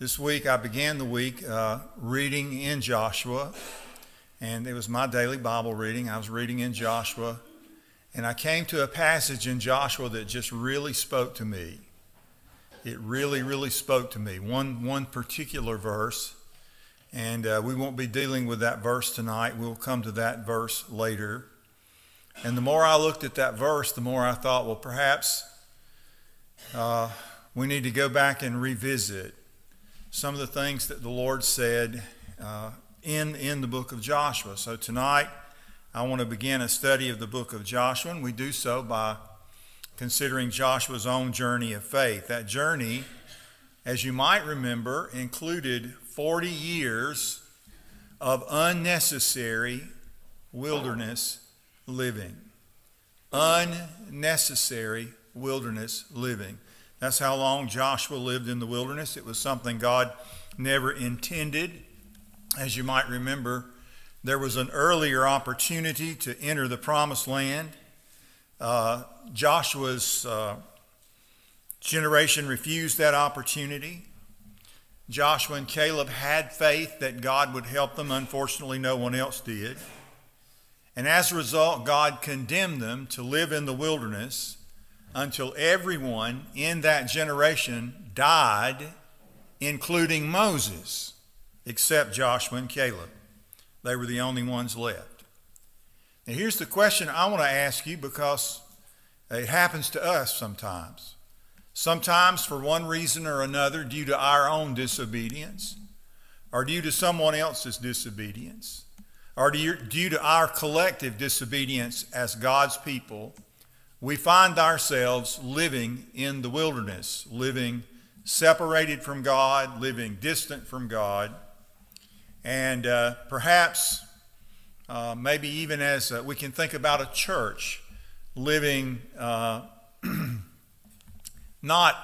This week I began the week uh, reading in Joshua, and it was my daily Bible reading. I was reading in Joshua, and I came to a passage in Joshua that just really spoke to me. It really, really spoke to me. One, one particular verse, and uh, we won't be dealing with that verse tonight. We'll come to that verse later. And the more I looked at that verse, the more I thought, well, perhaps uh, we need to go back and revisit some of the things that the Lord said uh, in, in the book of Joshua. So tonight, I want to begin a study of the book of Joshua, and we do so by considering Joshua's own journey of faith. That journey, as you might remember, included 40 years of unnecessary wilderness living. Unnecessary wilderness living. That's how long Joshua lived in the wilderness. It was something God never intended. As you might remember, there was an earlier opportunity to enter the promised land. Uh, Joshua's uh, generation refused that opportunity. Joshua and Caleb had faith that God would help them. Unfortunately, no one else did. And as a result, God condemned them to live in the wilderness until everyone in that generation died, including Moses, except Joshua and Caleb. They were the only ones left. Now, here's the question I want to ask you because it happens to us sometimes. Sometimes, for one reason or another, due to our own disobedience, or due to someone else's disobedience, or due to our collective disobedience as God's people, we find ourselves living in the wilderness, living separated from God, living distant from God, and uh, perhaps uh, maybe even as uh, we can think about a church living uh, not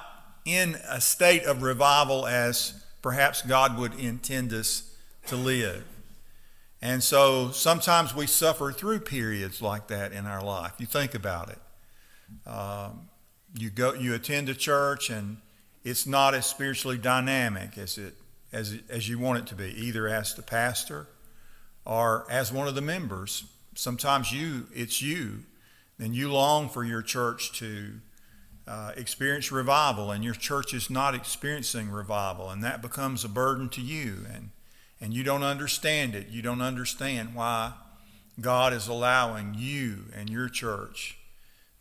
in a state of revival as perhaps God would intend us to live. And so sometimes we suffer through periods like that in our life. You think about it. Um, you go, you attend a church, and it's not as spiritually dynamic as it as as you want it to be, either as the pastor or as one of the members. Sometimes you, it's you, and you long for your church to uh, experience revival, and your church is not experiencing revival, and that becomes a burden to you, and and you don't understand it. You don't understand why God is allowing you and your church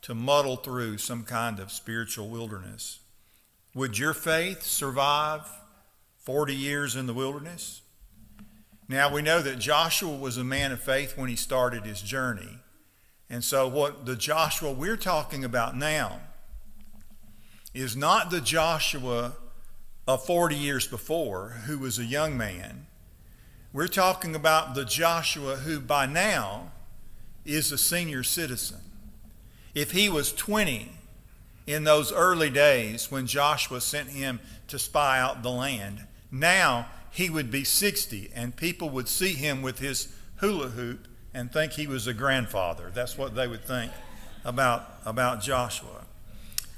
to muddle through some kind of spiritual wilderness. Would your faith survive 40 years in the wilderness? Now, we know that Joshua was a man of faith when he started his journey. And so, what the Joshua we're talking about now is not the Joshua of 40 years before, who was a young man. We're talking about the Joshua who by now is a senior citizen. If he was 20 in those early days when Joshua sent him to spy out the land, now he would be 60 and people would see him with his hula hoop and think he was a grandfather. That's what they would think about, about Joshua.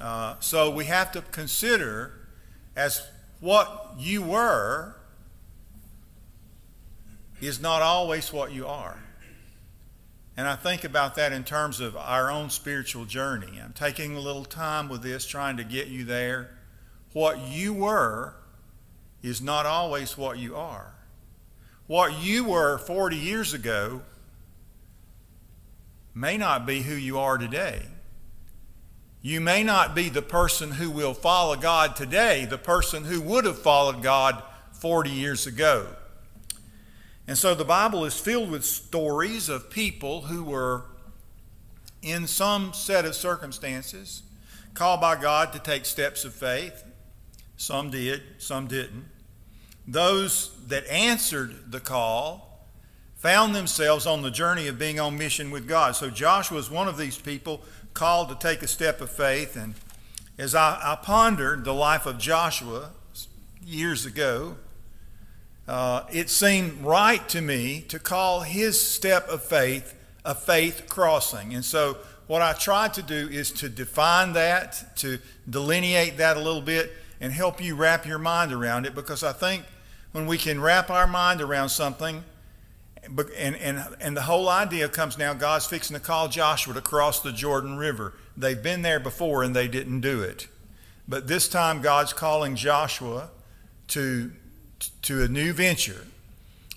Uh, so we have to consider as what you were is not always what you are. And I think about that in terms of our own spiritual journey. I'm taking a little time with this, trying to get you there. What you were is not always what you are. What you were 40 years ago may not be who you are today. You may not be the person who will follow God today, the person who would have followed God 40 years ago. And so the Bible is filled with stories of people who were, in some set of circumstances, called by God to take steps of faith. Some did, some didn't. Those that answered the call found themselves on the journey of being on mission with God. So Joshua was one of these people called to take a step of faith. And as I, I pondered the life of Joshua years ago, uh, it seemed right to me to call his step of faith a faith crossing. And so, what I tried to do is to define that, to delineate that a little bit, and help you wrap your mind around it because I think when we can wrap our mind around something, and, and, and the whole idea comes now God's fixing to call Joshua to cross the Jordan River. They've been there before and they didn't do it. But this time God's calling Joshua to, to a new venture.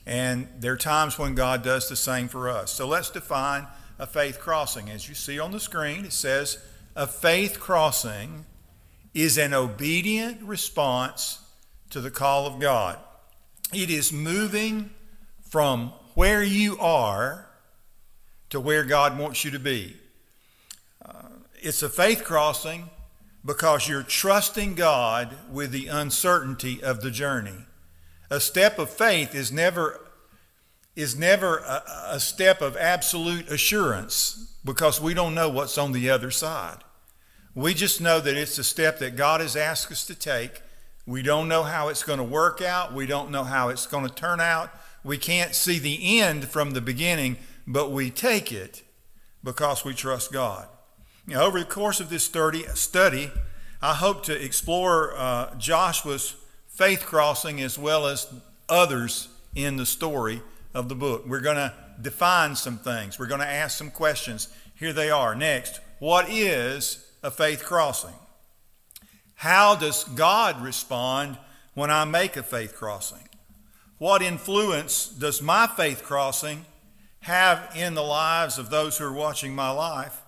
And there are times when God does the same for us. So let's define a faith crossing. As you see on the screen, it says a faith crossing is an obedient response to the call of God. It is moving from where you are to where God wants you to be. Uh, it's a faith crossing because you're trusting God with the uncertainty of the journey. A step of faith is never is never a, a, step of absolute assurance because we don't know what's on the other side. We just know that it's a step that God has asked us to take. We don't know how it's going to work out. We don't know how it's going to turn out. We can't see the end from the beginning, but we take it because we trust God. Now, over the course of this study, I hope to explore uh, Joshua's faith crossing as well as others in the story of the book. We're going to define some things. We're going to ask some questions. Here they are. Next, what is a faith crossing? How does God respond when I make a faith crossing? What influence does my faith crossing have in the lives of those who are watching my life?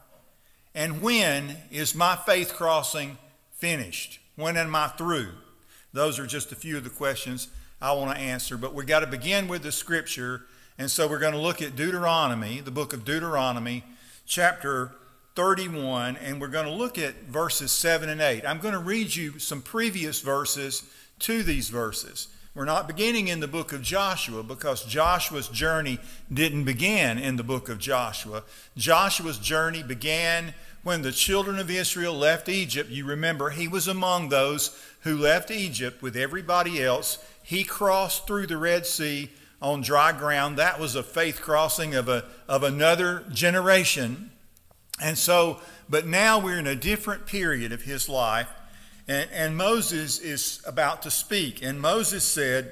And when is my faith crossing finished? When am I through? Those are just a few of the questions I want to answer, but we've got to begin with the scripture. And so we're going to look at Deuteronomy, the book of Deuteronomy, chapter 31, and we're going to look at verses 7 and 8. I'm going to read you some previous verses to these verses. We're not beginning in the book of Joshua because Joshua's journey didn't begin in the book of Joshua. Joshua's journey began when the children of Israel left Egypt. You remember, he was among those who left Egypt with everybody else. He crossed through the Red Sea on dry ground. That was a faith crossing of, a, of another generation. And so, but now we're in a different period of his life and, and Moses is about to speak. And Moses said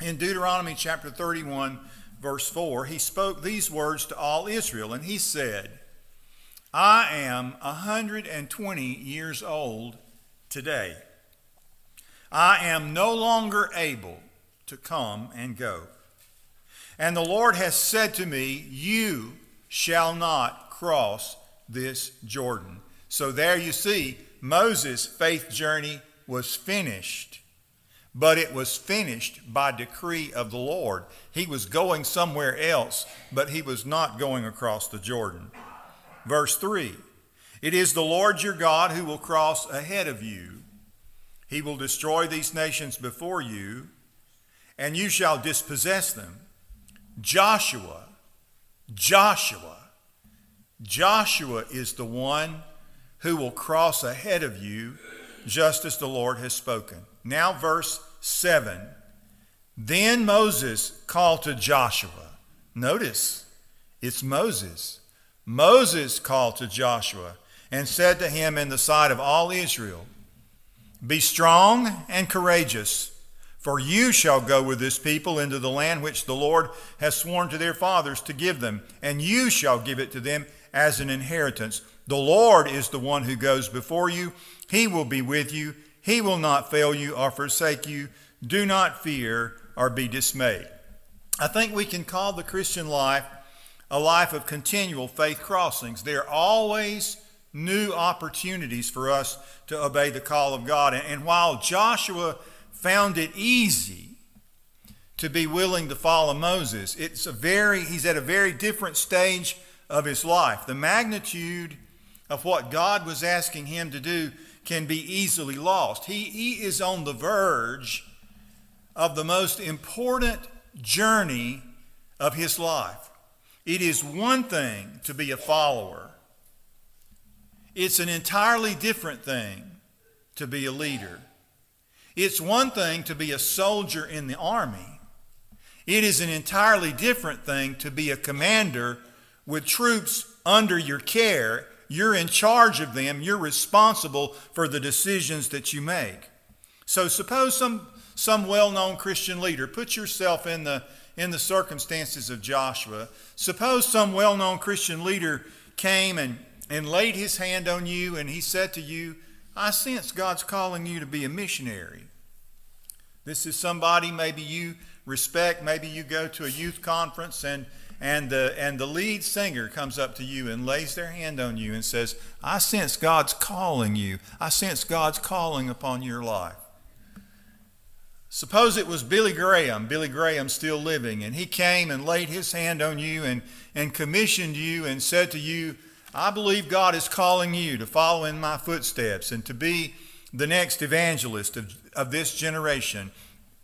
in Deuteronomy chapter 31, verse 4, he spoke these words to all Israel. And he said, I am 120 years old today. I am no longer able to come and go. And the Lord has said to me, You shall not cross this Jordan. So there you see, Moses' faith journey was finished, but it was finished by decree of the Lord. He was going somewhere else, but he was not going across the Jordan. Verse 3 It is the Lord your God who will cross ahead of you. He will destroy these nations before you, and you shall dispossess them. Joshua, Joshua, Joshua is the one who will cross ahead of you, just as the Lord has spoken. Now, verse 7. Then Moses called to Joshua. Notice, it's Moses. Moses called to Joshua and said to him in the sight of all Israel, Be strong and courageous, for you shall go with this people into the land which the Lord has sworn to their fathers to give them, and you shall give it to them as an inheritance. The Lord is the one who goes before you. He will be with you. He will not fail you or forsake you. Do not fear or be dismayed. I think we can call the Christian life a life of continual faith crossings. There are always new opportunities for us to obey the call of God. And while Joshua found it easy to be willing to follow Moses, it's a very he's at a very different stage of his life. The magnitude of what God was asking him to do can be easily lost. He, he is on the verge of the most important journey of his life. It is one thing to be a follower, it's an entirely different thing to be a leader. It's one thing to be a soldier in the army. It is an entirely different thing to be a commander with troops under your care you're in charge of them. You're responsible for the decisions that you make. So suppose some, some well known Christian leader, put yourself in the, in the circumstances of Joshua. Suppose some well known Christian leader came and, and laid his hand on you and he said to you, I sense God's calling you to be a missionary. This is somebody maybe you respect. Maybe you go to a youth conference and and the, and the lead singer comes up to you and lays their hand on you and says, I sense God's calling you. I sense God's calling upon your life. Suppose it was Billy Graham, Billy Graham still living, and he came and laid his hand on you and, and commissioned you and said to you, I believe God is calling you to follow in my footsteps and to be the next evangelist of, of this generation.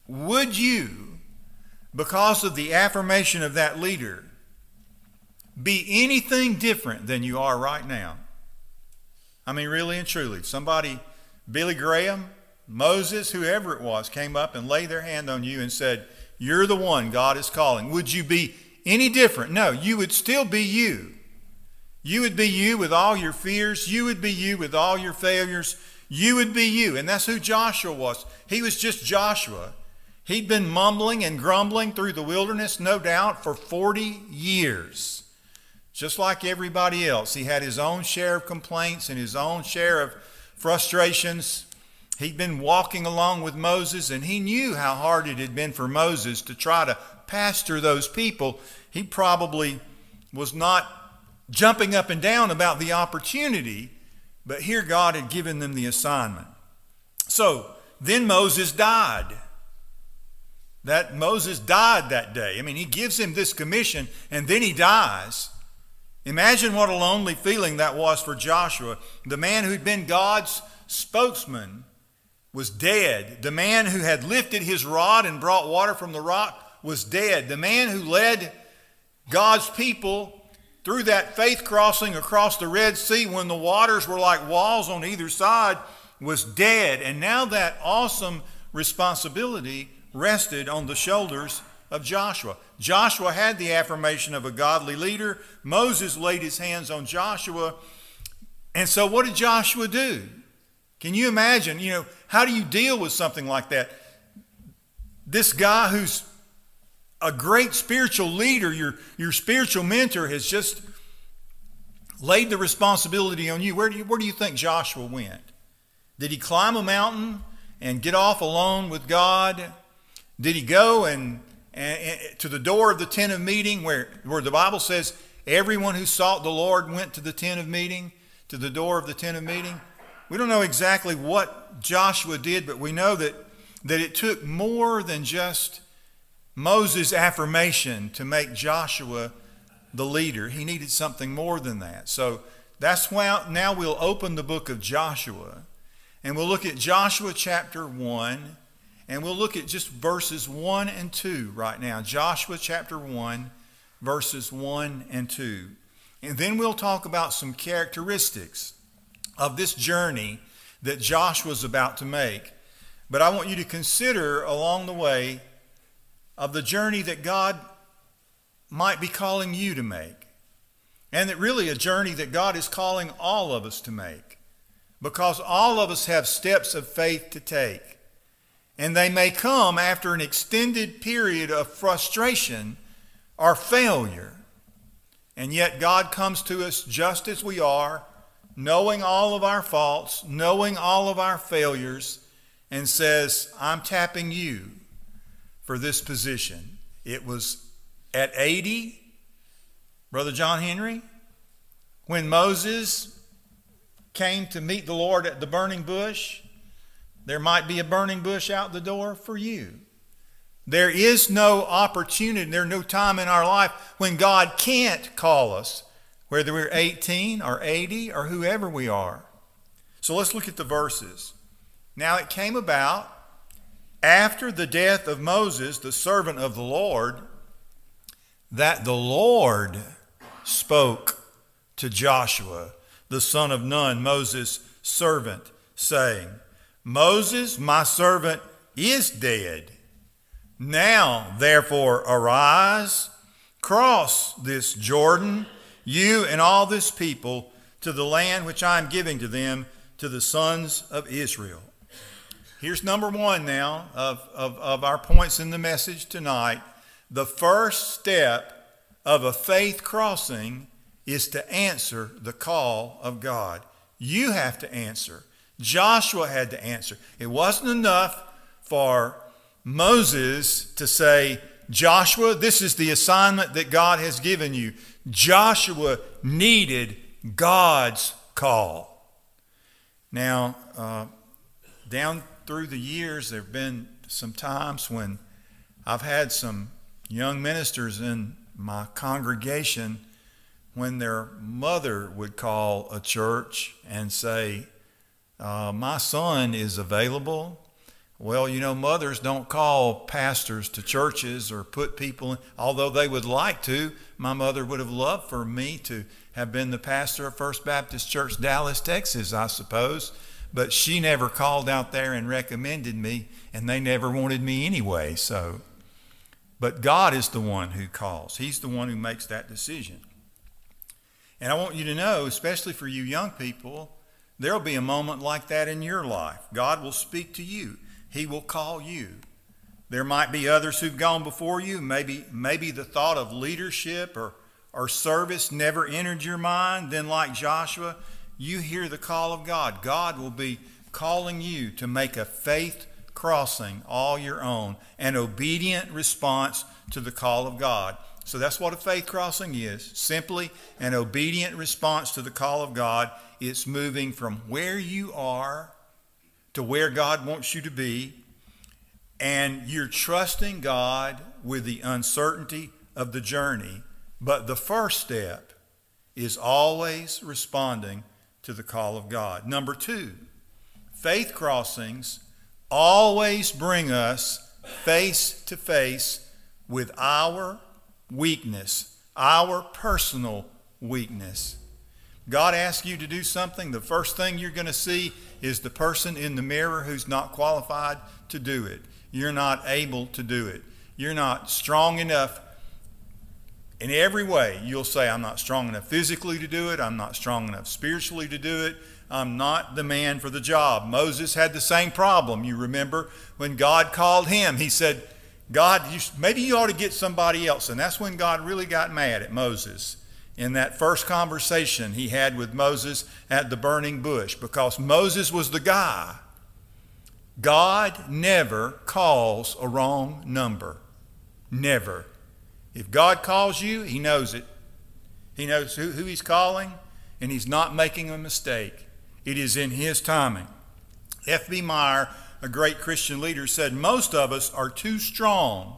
Would you, because of the affirmation of that leader, be anything different than you are right now? I mean, really and truly. Somebody, Billy Graham, Moses, whoever it was, came up and laid their hand on you and said, You're the one God is calling. Would you be any different? No, you would still be you. You would be you with all your fears. You would be you with all your failures. You would be you. And that's who Joshua was. He was just Joshua. He'd been mumbling and grumbling through the wilderness, no doubt, for 40 years. Just like everybody else, he had his own share of complaints and his own share of frustrations. He'd been walking along with Moses, and he knew how hard it had been for Moses to try to pastor those people. He probably was not jumping up and down about the opportunity, but here God had given them the assignment. So then Moses died. That Moses died that day. I mean, he gives him this commission and then he dies. Imagine what a lonely feeling that was for Joshua, the man who'd been God's spokesman was dead. The man who had lifted his rod and brought water from the rock was dead. The man who led God's people through that faith crossing across the Red Sea when the waters were like walls on either side was dead. And now that awesome responsibility rested on the shoulders of Joshua. Joshua had the affirmation of a godly leader. Moses laid his hands on Joshua. And so, what did Joshua do? Can you imagine? You know, how do you deal with something like that? This guy who's a great spiritual leader, your, your spiritual mentor, has just laid the responsibility on you. Where do you, where do you think Joshua went? Did he climb a mountain and get off alone with God? Did he go and, and, and to the door of the tent of meeting where, where the Bible says everyone who sought the Lord went to the tent of meeting, to the door of the tent of meeting? We don't know exactly what Joshua did, but we know that, that it took more than just Moses' affirmation to make Joshua the leader. He needed something more than that. So that's why now we'll open the book of Joshua and we'll look at Joshua chapter 1 and we'll look at just verses 1 and 2 right now. Joshua chapter 1, verses 1 and 2. And then we'll talk about some characteristics of this journey that Josh was about to make. But I want you to consider along the way of the journey that God might be calling you to make. And that really a journey that God is calling all of us to make. Because all of us have steps of faith to take. And they may come after an extended period of frustration or failure. And yet God comes to us just as we are knowing all of our faults, knowing all of our failures, and says, I'm tapping you for this position. It was at 80, Brother John Henry, when Moses came to meet the Lord at the burning bush. There might be a burning bush out the door for you. There is no opportunity, there's no time in our life when God can't call us whether we're 18 or 80 or whoever we are. So let's look at the verses. Now it came about after the death of Moses, the servant of the Lord, that the Lord spoke to Joshua, the son of Nun, Moses' servant, saying, Moses, my servant, is dead. Now, therefore, arise, cross this Jordan you and all this people, to the land which I am giving to them, to the sons of Israel. Here's number one now of, of, of our points in the message tonight. The first step of a faith crossing is to answer the call of God. You have to answer. Joshua had to answer. It wasn't enough for Moses to say, Joshua, this is the assignment that God has given you. Joshua needed God's call. Now, uh, down through the years, there have been some times when I've had some young ministers in my congregation when their mother would call a church and say, uh, My son is available. Well, you know, mothers don't call pastors to churches or put people in, although they would like to. My mother would have loved for me to have been the pastor of First Baptist Church, Dallas, Texas, I suppose. But she never called out there and recommended me, and they never wanted me anyway. So, but God is the one who calls, He's the one who makes that decision. And I want you to know, especially for you young people, there'll be a moment like that in your life. God will speak to you. He will call you. There might be others who've gone before you. Maybe, maybe the thought of leadership or, or service never entered your mind. Then, like Joshua, you hear the call of God. God will be calling you to make a faith crossing all your own, an obedient response to the call of God. So that's what a faith crossing is simply an obedient response to the call of God. It's moving from where you are to where God wants you to be, and you're trusting God with the uncertainty of the journey. But the first step is always responding to the call of God. Number two, faith crossings always bring us face to face with our weakness, our personal weakness. God asks you to do something, the first thing you're going to see is the person in the mirror who's not qualified to do it. You're not able to do it. You're not strong enough in every way. You'll say, I'm not strong enough physically to do it. I'm not strong enough spiritually to do it. I'm not the man for the job. Moses had the same problem. You remember when God called him, he said, God, you, maybe you ought to get somebody else. And that's when God really got mad at Moses in that first conversation he had with Moses at the burning bush because Moses was the guy. God never calls a wrong number. Never. If God calls you, he knows it. He knows who, who he's calling, and he's not making a mistake. It is in his timing. F.B. Meyer a great Christian leader, said, Most of us are too strong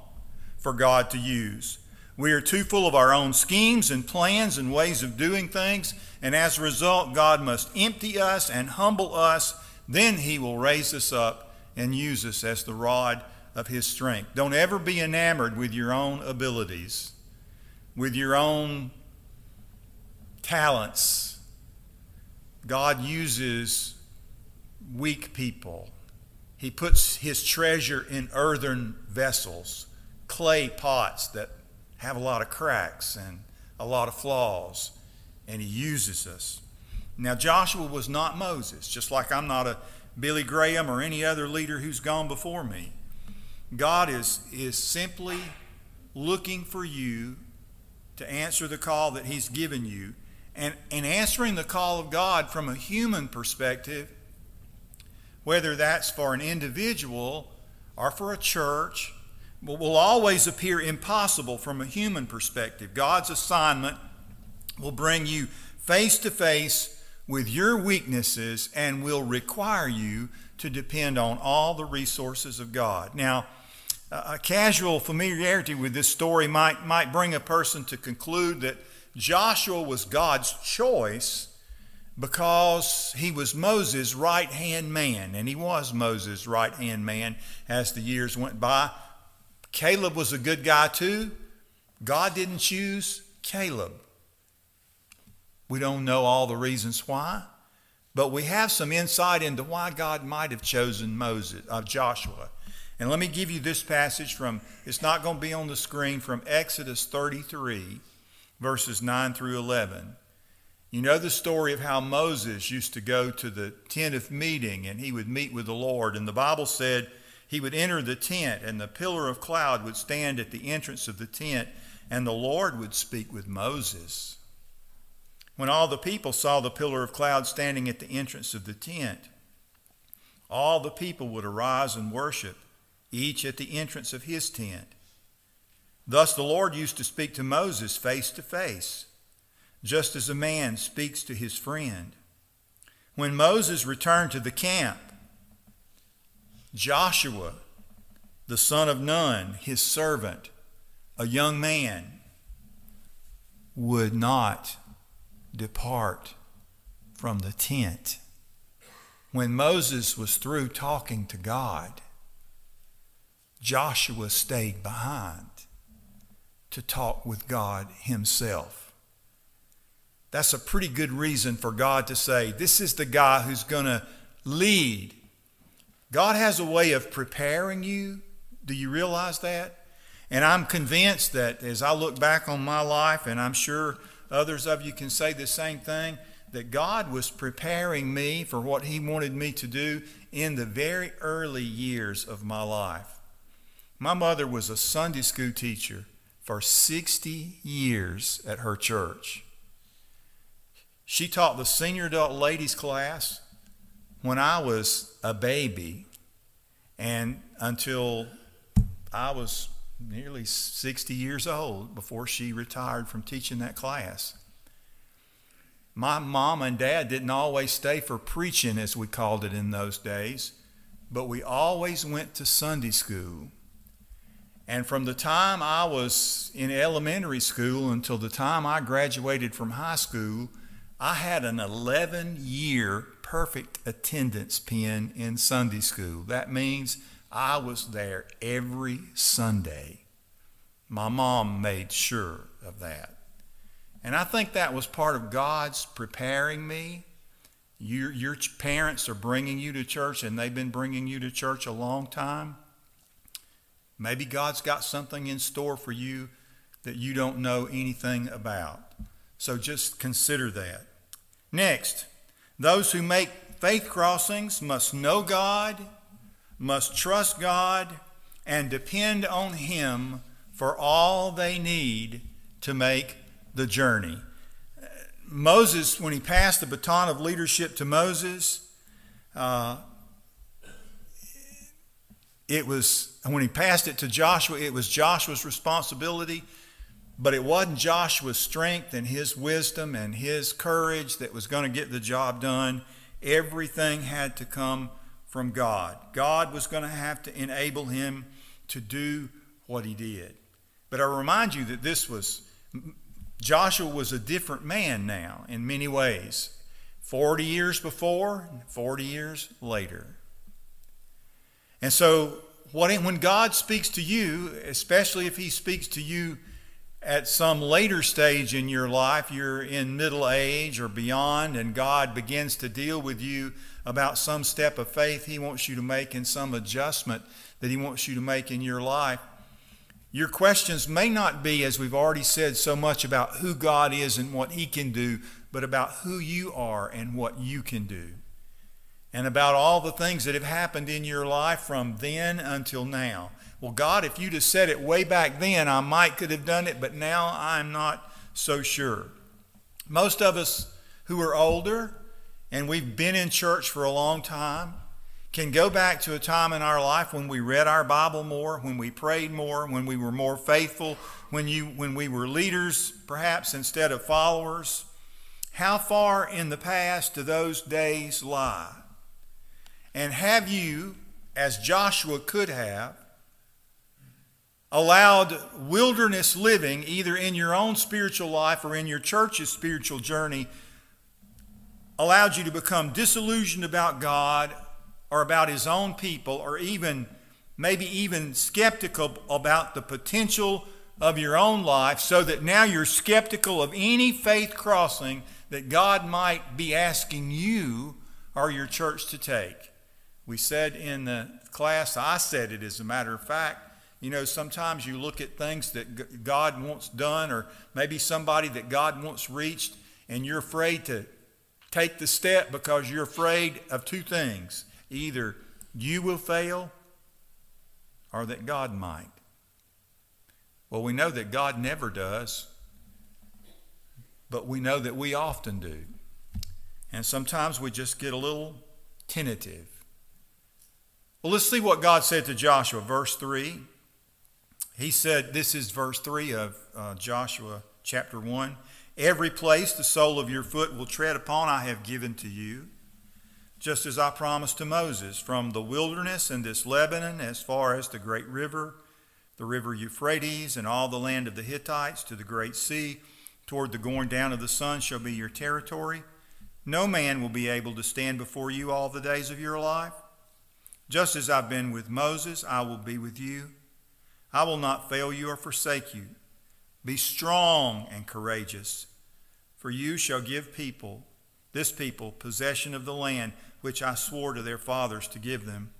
for God to use. We are too full of our own schemes and plans and ways of doing things, and as a result, God must empty us and humble us. Then He will raise us up and use us as the rod of His strength. Don't ever be enamored with your own abilities, with your own talents. God uses weak people he puts his treasure in earthen vessels, clay pots that have a lot of cracks and a lot of flaws, and he uses us. Now, Joshua was not Moses, just like I'm not a Billy Graham or any other leader who's gone before me. God is, is simply looking for you to answer the call that He's given you. And, and answering the call of God from a human perspective whether that's for an individual or for a church, will always appear impossible from a human perspective. God's assignment will bring you face to face with your weaknesses and will require you to depend on all the resources of God. Now, a casual familiarity with this story might, might bring a person to conclude that Joshua was God's choice because he was Moses' right hand man, and he was Moses' right hand man as the years went by. Caleb was a good guy too. God didn't choose Caleb. We don't know all the reasons why, but we have some insight into why God might have chosen Moses, uh, Joshua. And let me give you this passage from, it's not going to be on the screen, from Exodus 33, verses 9 through 11. You know the story of how Moses used to go to the tent of meeting and he would meet with the Lord. And the Bible said he would enter the tent and the pillar of cloud would stand at the entrance of the tent and the Lord would speak with Moses. When all the people saw the pillar of cloud standing at the entrance of the tent, all the people would arise and worship, each at the entrance of his tent. Thus the Lord used to speak to Moses face to face, just as a man speaks to his friend. When Moses returned to the camp, Joshua, the son of Nun, his servant, a young man, would not depart from the tent. When Moses was through talking to God, Joshua stayed behind to talk with God himself. That's a pretty good reason for God to say, This is the guy who's going to lead. God has a way of preparing you. Do you realize that? And I'm convinced that as I look back on my life, and I'm sure others of you can say the same thing, that God was preparing me for what He wanted me to do in the very early years of my life. My mother was a Sunday school teacher for 60 years at her church. She taught the senior adult ladies class when I was a baby and until I was nearly 60 years old before she retired from teaching that class. My mom and dad didn't always stay for preaching, as we called it in those days, but we always went to Sunday school and from the time I was in elementary school until the time I graduated from high school, I had an 11 year perfect attendance pin in Sunday school. That means I was there every Sunday. My mom made sure of that. And I think that was part of God's preparing me. Your, your parents are bringing you to church, and they've been bringing you to church a long time. Maybe God's got something in store for you that you don't know anything about. So just consider that. Next, those who make faith crossings must know God, must trust God, and depend on Him for all they need to make the journey. Moses, when he passed the baton of leadership to Moses, uh, it was, when he passed it to Joshua, it was Joshua's responsibility, but it wasn't Joshua's strength and his wisdom and his courage that was going to get the job done. Everything had to come from God. God was going to have to enable him to do what he did. But I remind you that this was, Joshua was a different man now in many ways. 40 years before, 40 years later. And so, when God speaks to you, especially if He speaks to you at some later stage in your life, you're in middle age or beyond, and God begins to deal with you about some step of faith He wants you to make and some adjustment that He wants you to make in your life. Your questions may not be, as we've already said, so much about who God is and what He can do, but about who you are and what you can do and about all the things that have happened in your life from then until now. Well, God, if you'd have said it way back then, I might could have done it, but now I'm not so sure. Most of us who are older and we've been in church for a long time can go back to a time in our life when we read our Bible more, when we prayed more, when we were more faithful, when you when we were leaders perhaps instead of followers. How far in the past do those days lie? And have you, as Joshua could have, allowed wilderness living, either in your own spiritual life or in your church's spiritual journey, allowed you to become disillusioned about God or about His own people, or even maybe even skeptical about the potential of your own life, so that now you're skeptical of any faith crossing that God might be asking you or your church to take. We said in the class, I said it as a matter of fact, you know, sometimes you look at things that God wants done or maybe somebody that God wants reached, and you're afraid to take the step because you're afraid of two things either you will fail or that God might. Well, we know that God never does, but we know that we often do. And sometimes we just get a little tentative. Well, let's see what God said to Joshua, verse 3. He said, This is verse 3 of uh, Joshua chapter 1. Every place the sole of your foot will tread upon, I have given to you, just as I promised to Moses, from the wilderness and this Lebanon as far as the great river, the river Euphrates, and all the land of the Hittites to the great sea, toward the going down of the sun shall be your territory. No man will be able to stand before you all the days of your life. Just as I've been with Moses, I will be with you. I will not fail you or forsake you. Be strong and courageous, for you shall give people, this people, possession of the land which I swore to their fathers to give them.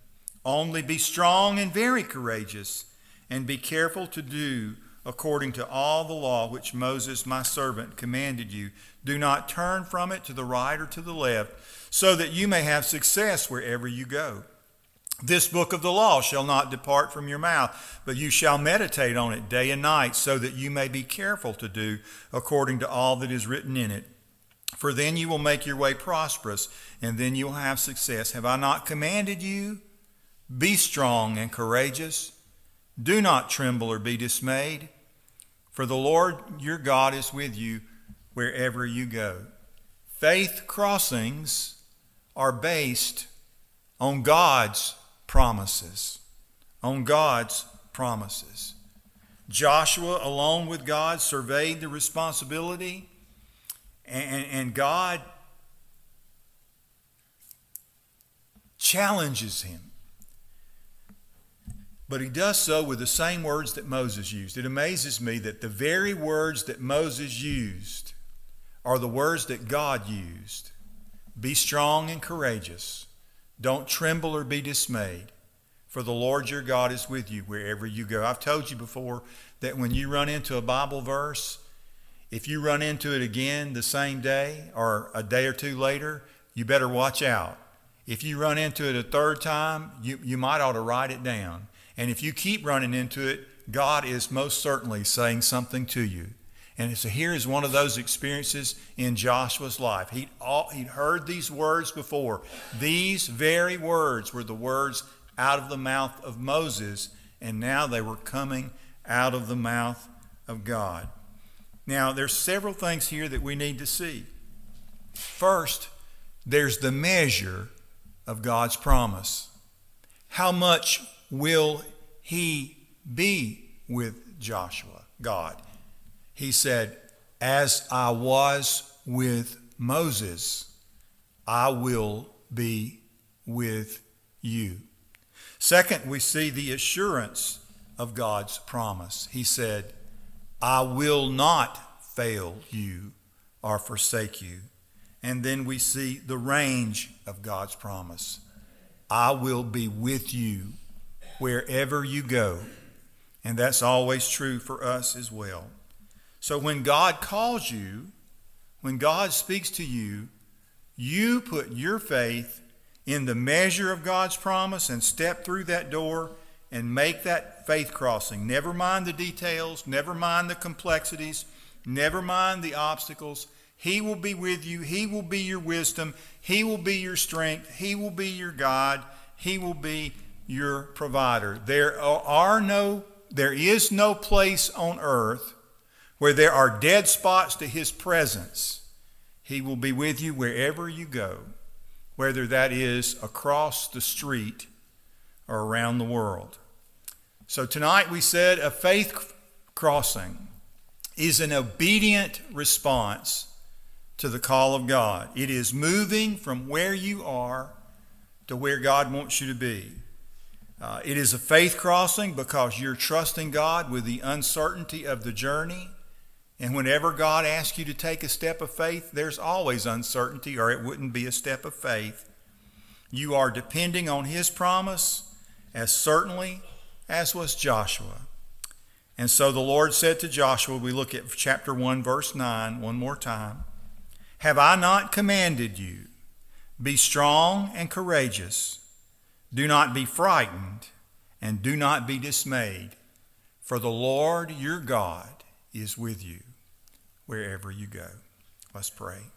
Only be strong and very courageous, and be careful to do according to all the law which Moses my servant commanded you. Do not turn from it to the right or to the left, so that you may have success wherever you go. This book of the law shall not depart from your mouth, but you shall meditate on it day and night, so that you may be careful to do according to all that is written in it. For then you will make your way prosperous, and then you will have success. Have I not commanded you? Be strong and courageous. Do not tremble or be dismayed, for the Lord your God is with you wherever you go. Faith crossings are based on God's promises. On God's promises. Joshua, alone with God, surveyed the responsibility, and, and God challenges him. But he does so with the same words that Moses used. It amazes me that the very words that Moses used are the words that God used. Be strong and courageous. Don't tremble or be dismayed, for the Lord your God is with you wherever you go. I've told you before that when you run into a Bible verse, if you run into it again the same day or a day or two later, you better watch out. If you run into it a third time, you, you might ought to write it down. And if you keep running into it, God is most certainly saying something to you. And so here is one of those experiences in Joshua's life. He'd, all, he'd heard these words before. These very words were the words out of the mouth of Moses, and now they were coming out of the mouth of God. Now, there's several things here that we need to see. First, there's the measure of God's promise. How much will he be with Joshua, God? He said, As I was with Moses, I will be with you. Second, we see the assurance of God's promise. He said, I will not fail you or forsake you. And then we see the range of God's promise. I will be with you wherever you go. And that's always true for us as well. So when God calls you, when God speaks to you, you put your faith in the measure of God's promise and step through that door and make that faith crossing. Never mind the details, never mind the complexities, never mind the obstacles. He will be with you. He will be your wisdom. He will be your strength. He will be your God. He will be your provider. There are no there is no place on earth where there are dead spots to his presence, he will be with you wherever you go, whether that is across the street or around the world. So tonight we said a faith crossing is an obedient response to the call of God. It is moving from where you are to where God wants you to be. Uh, it is a faith crossing because you're trusting God with the uncertainty of the journey and whenever God asks you to take a step of faith, there's always uncertainty, or it wouldn't be a step of faith. You are depending on His promise as certainly as was Joshua. And so the Lord said to Joshua, we look at chapter 1, verse 9, one more time. Have I not commanded you? Be strong and courageous. Do not be frightened and do not be dismayed, for the Lord your God is with you wherever you go. Let's pray.